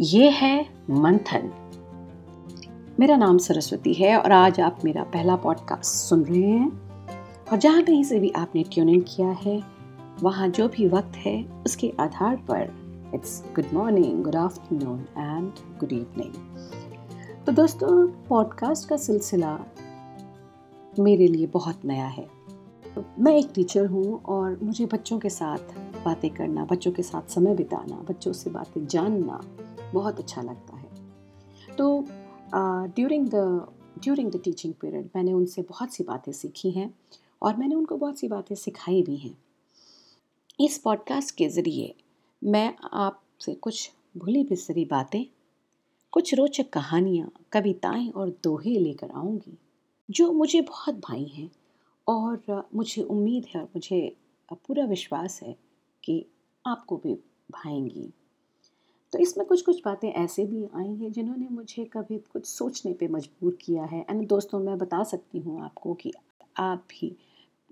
ये है मंथन। मेरा नाम सरस्वती है और आज आप मेरा पहला पॉडकास्ट सुन रहे हैं। और जहाँ कहीं से भी आपने ट्यून इन किया है, वहाँ जो भी वक्त है, उसके आधार पर it's good morning good afternoon and good evening तो दोस्तों पॉडकास्ट का सिलसिला मेरे लिए बहुत नया है। मैं एक टीचर हूँ और मुझे बच्चों के साथ बातें करना, बच्चों के साथ समय बिताना, बच्चों से बातें जानना बहुत अच्छा लगता है। तो during the during the teaching period मैंने उनसे बहुत सी बातें सीखी हैं और मैंने उनको बहुत सी बातें सिखाई भी हैं। इस पॉडकास्ट के ज़रिए मैं आपसे कुछ भूली बिसरी बातें, कुछ रोचक कहानियाँ, कविताएँ और दोहे लेकर आऊँगी, जो मुझे बहुत भाई हैं और मुझे उम्मीद है और मुझे पूरा विश्वास है कि आपको भी भाएँगी। तो इसमें कुछ कुछ बातें ऐसे भी आई हैं जिन्होंने मुझे कभी कुछ सोचने पे मजबूर किया है। एंड दोस्तों, मैं बता सकती हूँ आपको कि आप भी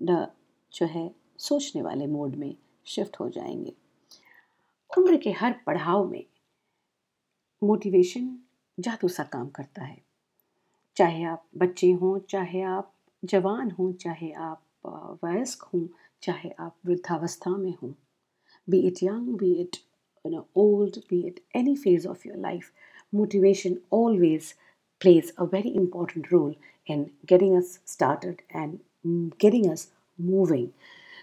जो है सोचने वाले मोड में शिफ्ट हो जाएँगे। उम्र के हर पड़ाव में मोटिवेशन जादू सा काम करता है। चाहे आप बच्चे हों, चाहे आप जवान हों, चाहे आप वयस्क हों, चाहे आप वृद्धावस्था में हों। Be it young be it you know old be it any phase of your life motivation always plays a very important role in getting us started and getting us moving.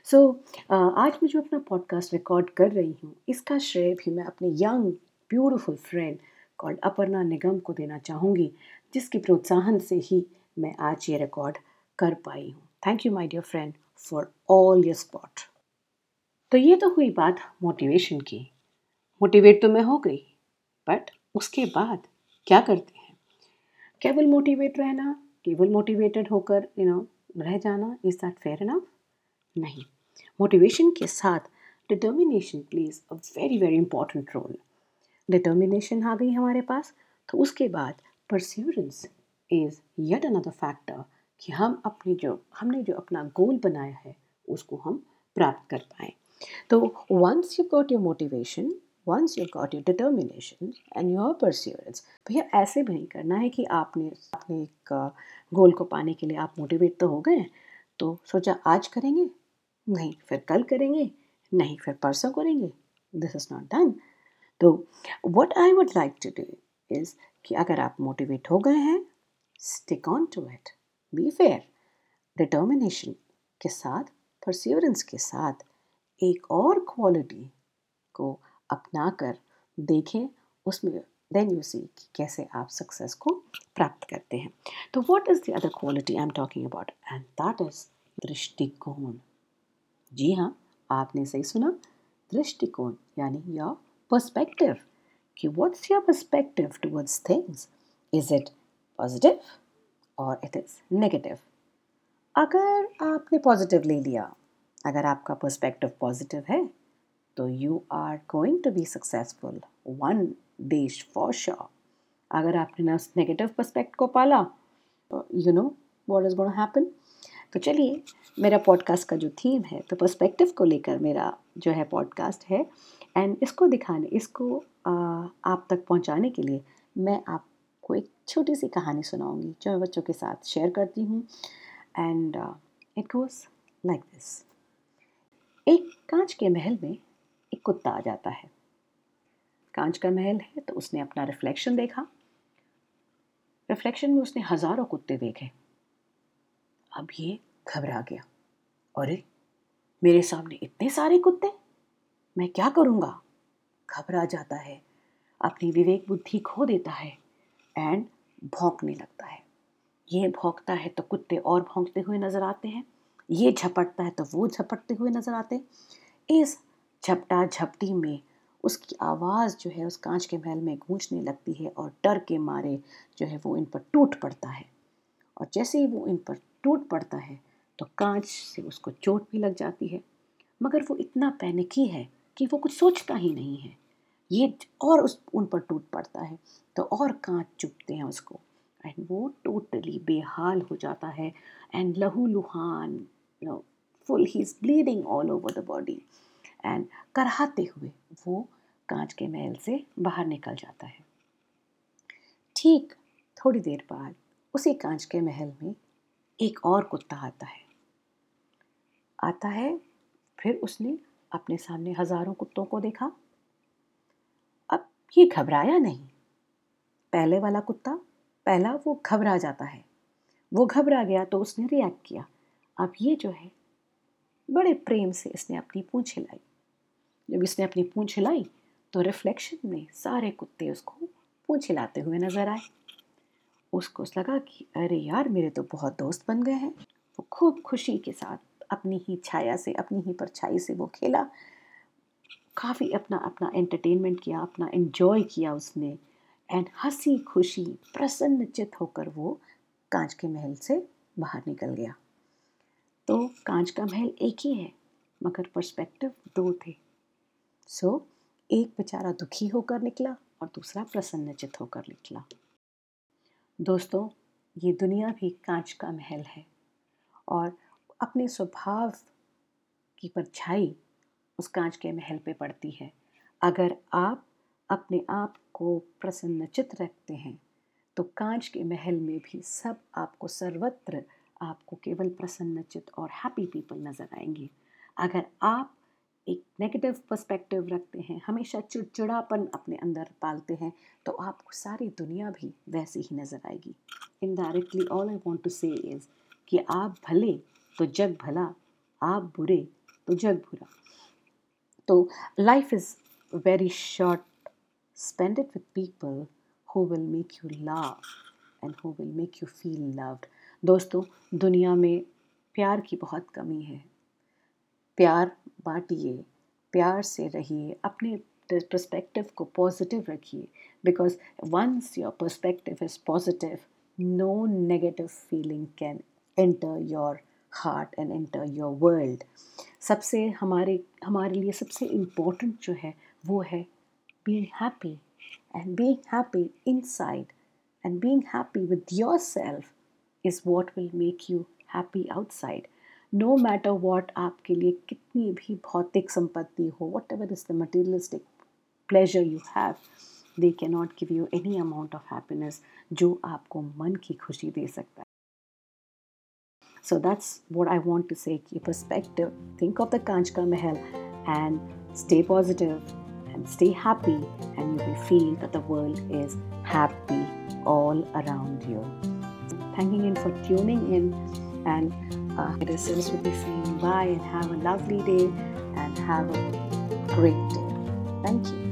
So so, uh, आज मैं जो अपना podcast record कर रही हूँ इसका श्रेय भी मैं अपने young beautiful friend called Aparna Nigam को देना चाहूँगी जिसके प्रोत्साहन से ही मैं आज ये रिकॉर्ड कर पाई हूँ। Thank you my dear friend for all your support तो ये तो हुई बात मोटिवेशन की। मोटिवेट तो मैं हो गई बट उसके बाद क्या करते हैं? केवल मोटिवेट रहना, केवल मोटिवेटेड होकर यू नो रह जाना इज़ दैट फेयर इनफ नहीं। मोटिवेशन के साथ determination plays a very very important role determination आ गई हमारे पास तो उसके बाद perseverance is yet another factor कि हम अपनी जो, हमने जो अपना गोल बनाया है, उसको हम प्राप्त कर पाएँ। तो once you got your motivation once you got your determination and your perseverance भैया ऐसे भी नहीं करना है कि आपने अपने एक गोल को पाने के लिए आप मोटिवेट तो हो गए तो सोचा आज करेंगे, नहीं फिर कल करेंगे, नहीं फिर परसों करेंगे दिस इज़ नॉट डन तो what I would like to do is कि अगर आप मोटिवेट हो गए हैं stick on to it be fair determination के साथ परस्योरेंस के साथ, एक और क्वालिटी को अपना कर देखें उसमें देन यू सी कि कैसे आप सक्सेस को प्राप्त करते हैं। तो what is the other quality I am talking about and that is दृष्टिकोण। जी हाँ आपने सही सुना। दृष्टिकोण, यानी योर पर्सपेक्टिव कि what's your perspective towards things is it positive और इट इज़ नेगेटिव अगर आपने पॉजिटिव ले लिया, अगर आपका पर्सपेक्टिव पॉजिटिव है तो you are going to be successful one देश फॉर श्योर अगर आपने ना उस नेगेटिव पर्सपेक्ट को पाला you know what is gonna happen तो चलिए मेरा पॉडकास्ट का जो थीम है तो पर्सपेक्टिव को लेकर मेरा जो है पॉडकास्ट है एंड इसको दिखाने इसको आ, आप तक पहुँचाने के लिए मैं आपको एक छोटी सी कहानी सुनाऊँगी जो मैं बच्चों के साथ शेयर करती हूँ and it goes like this एक कांच के महल में कुत्ता आ जाता है। कांच का महल है तो उसने अपना रिफ्लेक्शन देखा। रिफ्लेक्शन में उसने हज़ारों कुत्ते देखे। अब ये घबरा गया। अरे, मेरे सामने इतने सारे कुत्ते? मैं क्या करूँगा? घबरा जाता है। अपनी विवेक बुद्धि खो देता है एंड भौंकने लगता है। ये भौंकता है तो कुत्ते और भौंकते हुए नज़र आते हैं। ये झपटता है तो वो झपटते हुए नज़र आते हैं। इस झपटा झपटी में उसकी आवाज़ जो है, उस कांच के महल में गूंजने लगती है और डर के मारे जो है वो इन पर टूट पड़ता है। और जैसे ही वो इन पर टूट पड़ता है तो कांच से उसको चोट भी लग जाती है। मगर वो इतना पैनिकी है कि वो कुछ सोचता ही नहीं है। ये और उस, उन पर टूट पड़ता है तो और कांच चुपते हैं उसको। एंड वो टोटली बेहाल हो जाता है। एंड लहू लुहान full, he is bleeding all over the body. And कराहते हुए वो कांच के महल से बाहर निकल जाता है ठीक थोड़ी देर बाद उसी कांच के महल में एक और कुत्ता आता है आता है फिर उसने अपने सामने हज़ारों कुत्तों को देखा अब ये घबराया नहीं पहले वाला कुत्ता पहला वो घबरा जाता है वो घबरा गया तो उसने रिएक्ट किया अब ये जो है बड़े प्रेम से इसने अपनी पूंछ हिलाई जब इसने अपनी पूंछ हिलाई तो रिफ्लेक्शन में सारे कुत्ते उसको पूंछ हिलाते हुए नज़र आए। उसको लगा कि, अरे यार, मेरे तो बहुत दोस्त बन गए हैं। वो खूब खुशी के साथ अपनी ही छाया से, अपनी ही परछाई से वो खेला। काफ़ी अपना अपना एंटरटेनमेंट किया, अपना एंजॉय किया उसने। एंड हँसी खुशी प्रसन्न प्रसन्नचित होकर वो कांच के महल से बाहर निकल गया। तो कांच का महल एक ही है, मगर पर्सपेक्टिव दो थे। सो so, एक बेचारा दुखी होकर निकला और दूसरा प्रसन्नचित होकर निकला। दोस्तों ये दुनिया भी कांच का महल है और अपने स्वभाव की परछाई उस कांच के महल पे पड़ती है। अगर आप अपने आप को प्रसन्नचित रखते हैं तो कांच के महल में भी सब आपको सर्वत्र आपको केवल प्रसन्नचित और हैप्पी पीपल नज़र आएँगे। अगर आप एक नेगेटिव पर्सपेक्टिव रखते हैं, हमेशा चिड़चिड़ापन अपने अंदर पालते हैं तो आपको सारी दुनिया भी वैसी ही नज़र आएगी। Indirectly all I want to say is कि आप भले तो जग भला, आप बुरे तो जग बुरा। तो life is very short spend it with people who will make you love and who will make you feel loved दोस्तों, दुनिया में प्यार की बहुत कमी है। प्यार बांटिए, प्यार से रहिए, अपने perspective को पॉजिटिव रखिए because once your perspective is positive no negative feeling can enter your heart and enter your world सबसे हमारे हमारे लिए सबसे इम्पोर्टेंट जो है, वो है being happy and and being happy inside and being happy with yourself is what will make you happy outside. No matter what आपके लिए कितनी भी भौतिक संपत्ति हो whatever is the materialistic pleasure you have they can not give you any amount of happiness जो आपको मन की खुशी दे सकता है। So that's what I want to say perspective think of the कांच का महल and stay positive and stay happy and you we feel that the world is happy all around you thank you in for tuning in and uh, Irisis will be saying bye and have a lovely day and have a great day. Thank you.